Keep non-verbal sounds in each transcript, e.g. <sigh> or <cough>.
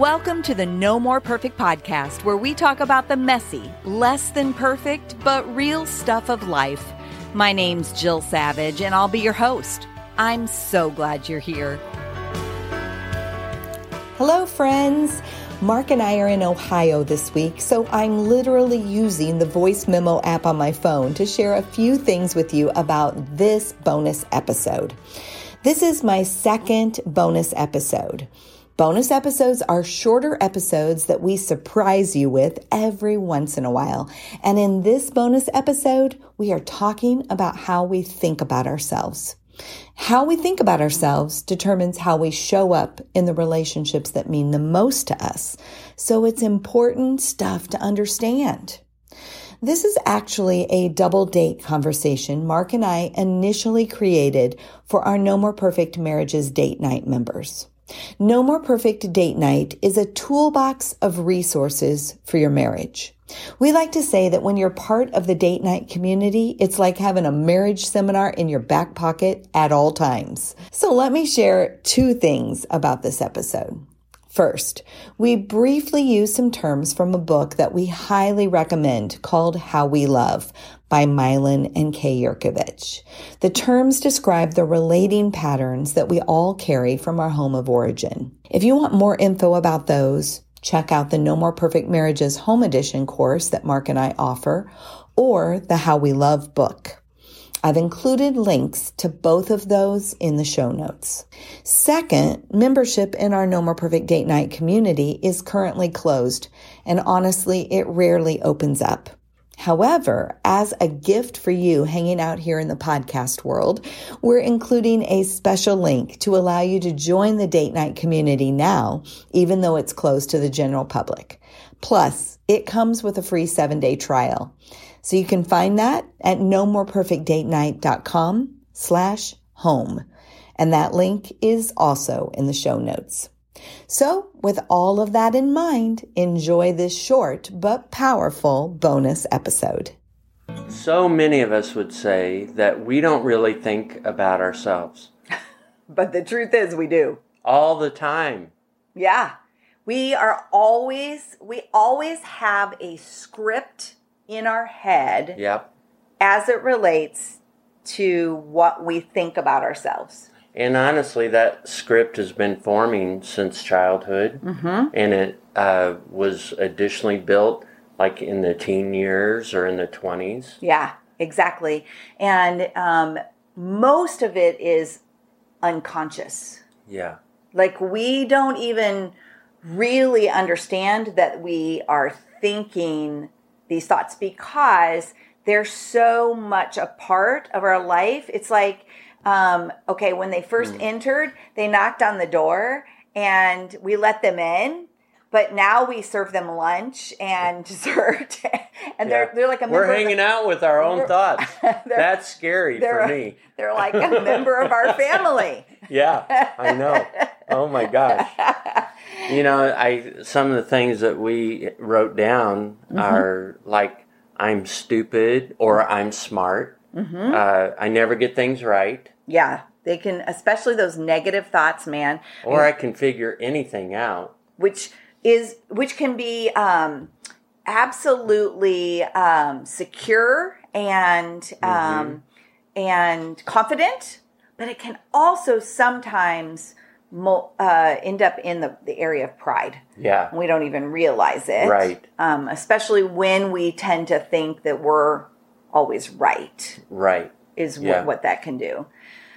Welcome to the No More Perfect podcast, where we talk about the messy, less than perfect, but real stuff of life. My name's Jill Savage, and I'll be your host. I'm so glad you're here. Hello, friends. Mark and I are in Ohio this week, so I'm literally using the voice memo app on my phone to share a few things with you about this bonus episode. This is my second bonus episode. Bonus episodes are shorter episodes that we surprise you with every once in a while. And in this bonus episode, we are talking about how we think about ourselves. How we think about ourselves determines how we show up in the relationships that mean the most to us. So it's important stuff to understand. This is actually a double date conversation Mark and I initially created for our No More Perfect Marriages date night members. No More Perfect Date Night is a toolbox of resources for your marriage. We like to say that when you're part of the date night community, it's like having a marriage seminar in your back pocket at all times. So let me share two things about this episode. First, we briefly use some terms from a book that we highly recommend called How We Love by Milan and Kay Yerkovich. The terms describe the relating patterns that we all carry from our home of origin. If you want more info about those, check out the No More Perfect Marriages Home Edition course that Mark and I offer or the How We Love book. I've included links to both of those in the show notes. Second, membership in our No More Perfect Date Night community is currently closed, and honestly, it rarely opens up. However, as a gift for you hanging out here in the podcast world, we're including a special link to allow you to join the date night community now, even though it's closed to the general public. Plus, it comes with a free seven day trial. So you can find that at nomoreperfectdatenight.com slash home. And that link is also in the show notes. So with all of that in mind, enjoy this short but powerful bonus episode. So many of us would say that we don't really think about ourselves. <laughs> but the truth is we do. All the time. Yeah. We are always, we always have a script in our head yep. as it relates to what we think about ourselves. And honestly, that script has been forming since childhood, mm-hmm. and it uh, was additionally built like in the teen years or in the 20s. Yeah, exactly. And um, most of it is unconscious. Yeah. Like we don't even really understand that we are thinking these thoughts because they're so much a part of our life. It's like, um, okay, when they first mm. entered, they knocked on the door and we let them in. But now we serve them lunch and <laughs> dessert, and they're they're like a we're hanging the, out with our own thoughts. <laughs> That's scary for me. They're like a member of our family. <laughs> yeah, I know. Oh my gosh. You know, I some of the things that we wrote down mm-hmm. are like I'm stupid or I'm smart. Mm-hmm. Uh, I never get things right. Yeah, they can, especially those negative thoughts, man. Or I can figure anything out. Which is which can be um, absolutely um, secure and mm-hmm. um, and confident, but it can also sometimes uh, end up in the, the area of pride. Yeah, we don't even realize it. Right. Um, especially when we tend to think that we're always right Right. is Yeah. what, what that can do.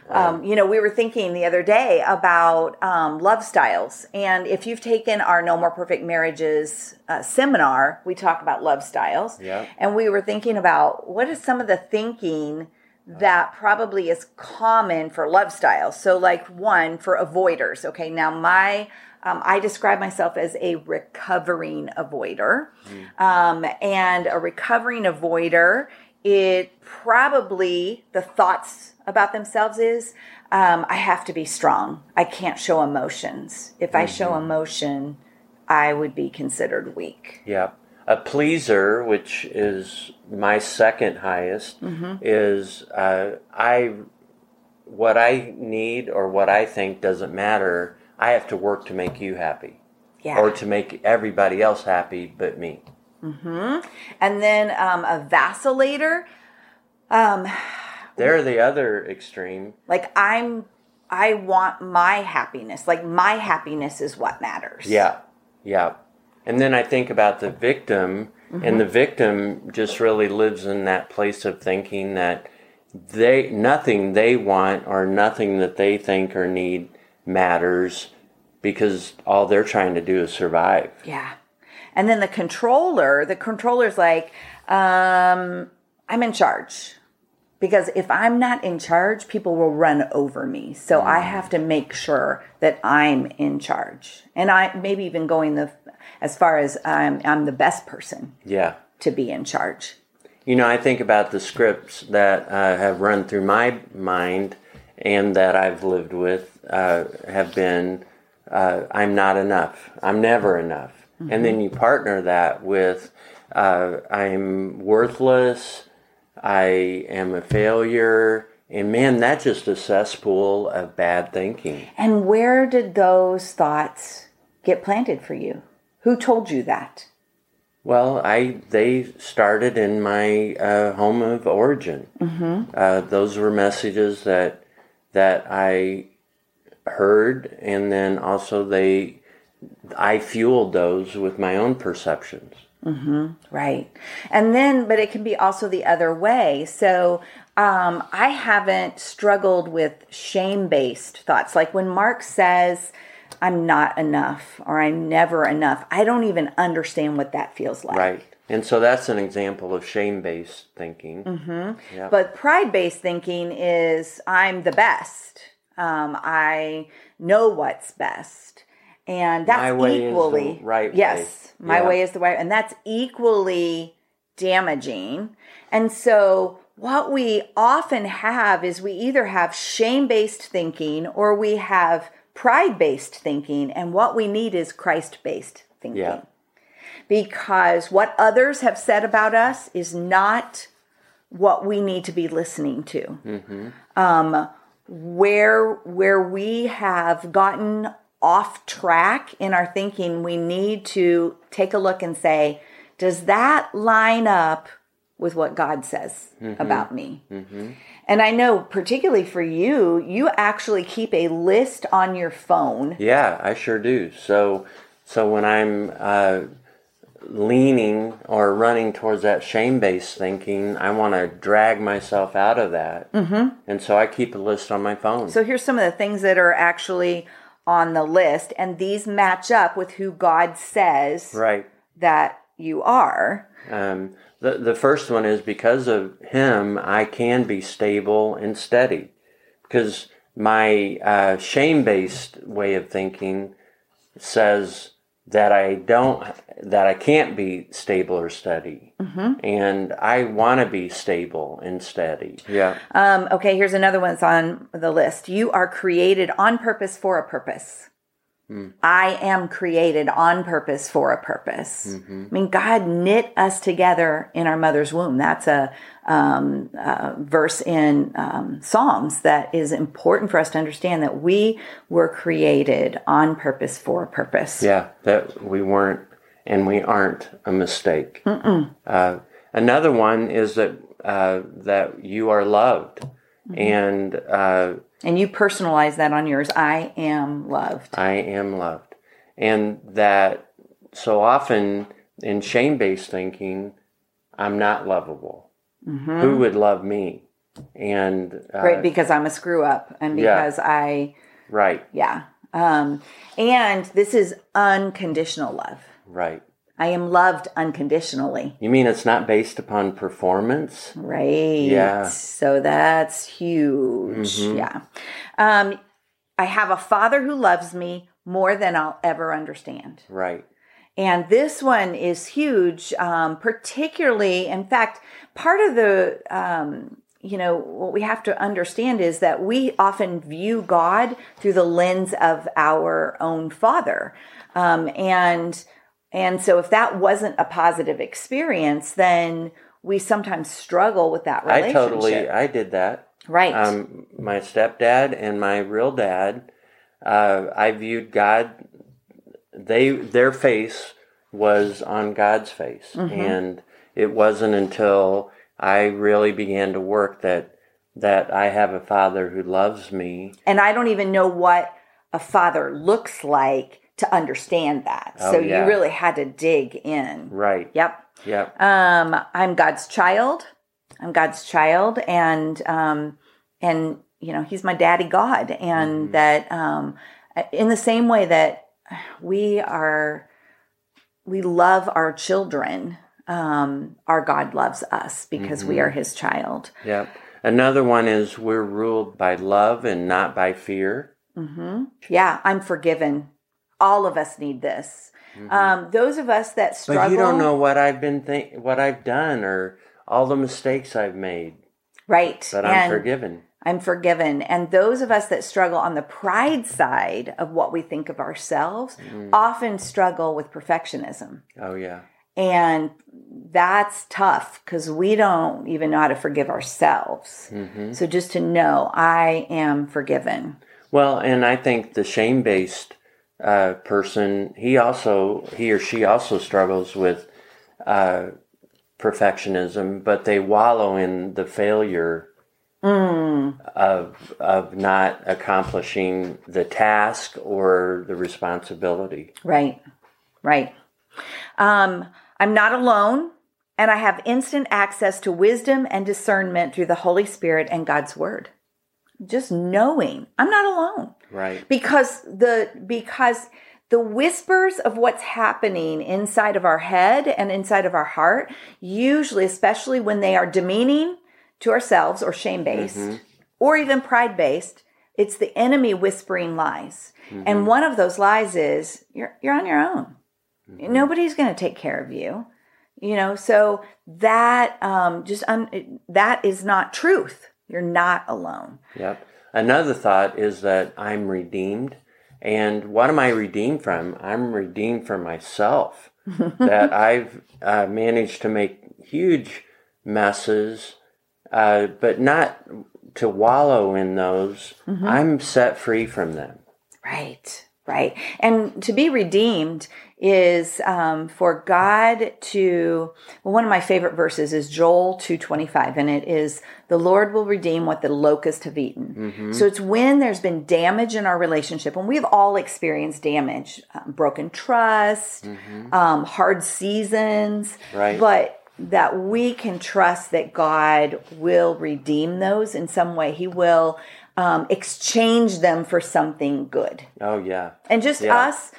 Um, you know, we were thinking the other day about um, love styles. And if you've taken our No More Perfect Marriages uh, seminar, we talk about love styles. Yeah. And we were thinking about what is some of the thinking that probably is common for love styles. So, like one for avoiders. Okay, now my um, I describe myself as a recovering avoider, um, and a recovering avoider. It probably the thoughts about themselves is um, I have to be strong. I can't show emotions. If I show emotion, I would be considered weak. Yeah. A pleaser, which is my second highest, is uh, I what I need or what I think doesn't matter. I have to work to make you happy Yeah. or to make everybody else happy but me. And then um, a vacillator. Um, They're the other extreme. like I'm, I want my happiness. Like my happiness is what matters. Yeah, yeah. And then I think about the victim, and the victim just really lives in that place of thinking that they nothing they want or nothing that they think or need matters because all they're trying to do is survive. Yeah. And then the controller, the controller's like, um, I'm in charge. Because if I'm not in charge, people will run over me. So I have to make sure that I'm in charge. And I maybe even going the as far as I'm, I'm the best person Yeah. to be in charge. You know, I think about the scripts that uh, have run through my mind and that I've lived with uh, have been uh, I'm not enough. I'm never enough. And then you partner that with uh, I'm worthless. I am a failure. And man, that's just a cesspool of bad thinking. And where did those thoughts get planted for you? Who told you that? Well, I they started in my uh, home of origin. Mm-hmm. Uh, those were messages that that I heard, and then also they I fueled those with my own perceptions. Right. And then, but it can be also the other way. So, um, I haven't struggled with shame based thoughts. Like when Mark says, I'm not enough or I'm never enough, I don't even understand what that feels like. Right. And so that's an example of shame based thinking. Mm-hmm. Yeah. But pride based thinking is I'm the best. Um, I know what's best. And that's My way is the equally right way. Yes, my Yeah. way is the right, and that's equally damaging. And so, what we often have is we either have shame based thinking or we have pride based thinking, and what we need is Christ based thinking Yeah. because what others have said about us is not what we need to be listening to. Um, where where we have gotten off track in our thinking, we need to take a look and say, does that line up with what God says about me? And I know, particularly for you, you actually keep a list on your phone. Yeah, I sure do. So, so when I'm uh, leaning or running towards that shame-based thinking, I want to drag myself out of that, mm-hmm. and so I keep a list on my phone. So here's some of the things that are actually on the list, and these match up with who God says right. that you are. Um, the the first one is because of Him, I can be stable and steady, because my uh, shame-based way of thinking says that I don't that I can't be stable or steady, and I want to be stable and steady. Yeah, Um, okay, here's another one that's on the list. You are created on purpose for a purpose. I am created on purpose for a purpose. I mean, God knit us together in our mother's womb. That's a, um, uh verse in um, Psalms that is important for us to understand that we were created on purpose for a purpose. yeah, that we weren't and we aren't a mistake. Uh, another one is that uh, that you are loved, and uh, And you personalize that on yours. I am loved. I am loved. And that so often in shame based thinking, I'm not lovable. Who would love me? And uh, right because i'm a screw up and Yeah. because i right, yeah um and this is unconditional love right. I am loved unconditionally You mean it's not based upon performance? right Yeah. so that's huge Mhm. yeah um i have a father who loves me more than i'll ever understand Right. And this one is huge, um, particularly, in fact, part of the, um, you know, what we have to understand is that we often view God through the lens of our own father. Um, and, and so if that wasn't a positive experience, then we sometimes struggle with that I totally, I did that. right. Um, my stepdad and my real dad, uh, I viewed God. They their face was on God's face, Mm-hmm. and it wasn't until I really began to work that that I have a father who loves me. and I don't even know what a father looks like to understand that. Oh, so yeah. you really had to dig in. Right. Yep. Yep. Um, I'm God's child. I'm God's child, and um, and you know He's my daddy God, and that um, in the same way that we are, we love our children. Um, our God loves us because we are His child. Yep. Another one is we're ruled by love and not by fear. Mm-hmm. Yeah, I'm forgiven. All of us need this. Um, those of us that struggle, Mm-hmm. But you don't know what I've been think, what I've done, or all the mistakes I've made. right? But I'm And- forgiven. I'm forgiven. And those of us that struggle on the pride side of what we think of ourselves Mm. often struggle with perfectionism. Oh yeah. And that's tough because we don't even know how to forgive ourselves. Mm-hmm. So just to know I am forgiven. Well, and I think the shame-based uh, person, he also he or she also struggles with uh, perfectionism, but they wallow in the failure of of not accomplishing the task or the responsibility. Right. Right. Um, I'm not alone. And I have instant access to wisdom and discernment through the Holy Spirit and God's Word. Just knowing. I'm not alone. Right. because the because the whispers of what's happening inside of our head and inside of our heart usually especially when they are demeaning to ourselves or shame based mm-hmm. or even pride based it's the enemy whispering lies. Mm-hmm. And one of those lies is you're you're on your own. Mm-hmm. Nobody's going to take care of you. You know so that um just un- that is not truth you're not alone Yep. Another thought is that I'm redeemed. And what am I redeemed from? I'm redeemed from myself. <laughs> that I've uh, managed to make huge messes, uh, but not to wallow in those. I'm set free from them. Right, right. And to be redeemed is um, for God to. Well, one of my favorite verses is Joel two twenty five, and it is the Lord will redeem what the locusts have eaten. So it's when there's been damage in our relationship, and we've all experienced damage, um, broken trust, um, hard seasons, Right. but that we can trust that God will redeem those in some way. He will um, exchange them for something good. Oh, yeah. And just Yeah. us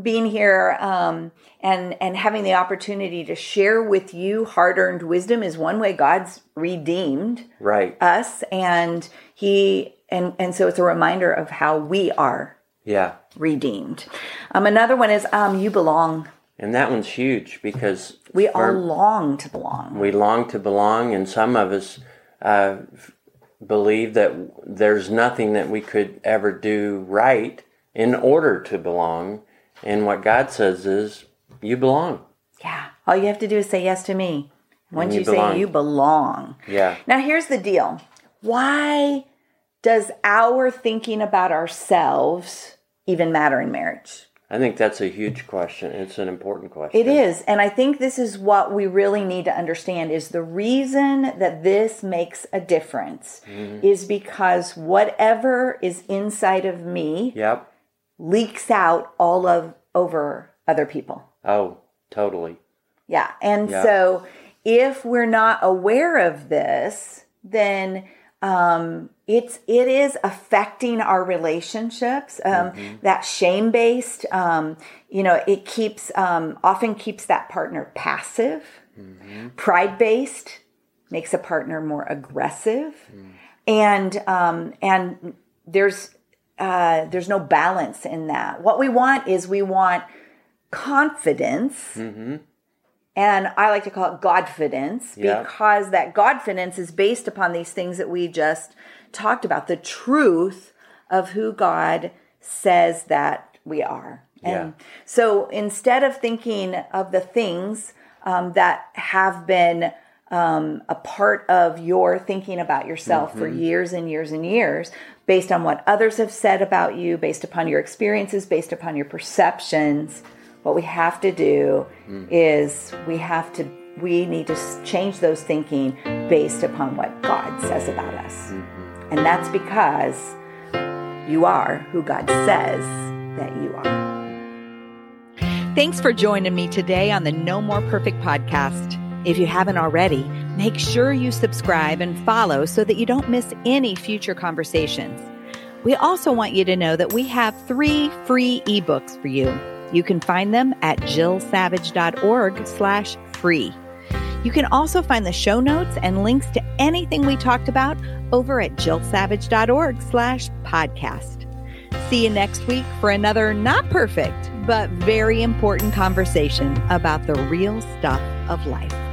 being here um, and and having the opportunity to share with you hard earned wisdom is one way God's redeemed Right. us, and He and and so it's a reminder of how we are Yeah. redeemed. Um, another one is um, you belong. And that one's huge because We all long to belong. we long to belong, and some of us uh, believe that there's nothing that we could ever do right in order to belong. And what God says is, you belong. Yeah. All you have to do is say yes to me. Once you you, say you belong. Yeah. Now, here's the deal why does our thinking about ourselves even matter in marriage? I think that's a huge question. It's an important question. It is. And I think this is what we really need to understand is the reason that this makes a difference Mm-hmm. is because whatever is inside of me Yep. leaks out all of over other people. Oh, totally. Yeah. And Yeah. so if we're not aware of this, then um, it's it is affecting our relationships. Um, mm-hmm. That shame based, um, you know, it keeps um, often keeps that partner passive. Mm-hmm. Pride based makes a partner more aggressive, mm. and um, and there's uh, there's no balance in that. What we want is we want confidence. Mm-hmm and I like to call it Godfidence yeah. because that Godfidence is based upon these things that we just talked about the truth of who God says that we are. And yeah. so instead of thinking of the things um, that have been um, a part of your thinking about yourself mm-hmm. for years and years and years, based on what others have said about you, based upon your experiences, based upon your perceptions, what we have to do mm. is we have to we need to change those thinking based upon what God says about us. Mm-hmm. And that's because you are who God says that you are. Thanks for joining me today on the No More Perfect podcast. If you haven't already, make sure you subscribe and follow so that you don't miss any future conversations. We also want you to know that we have three free ebooks for you. You can find them at jillsavage.org slash free. You can also find the show notes and links to anything we talked about over at jillsavage.org slash podcast. See you next week for another not perfect, but very important conversation about the real stuff of life.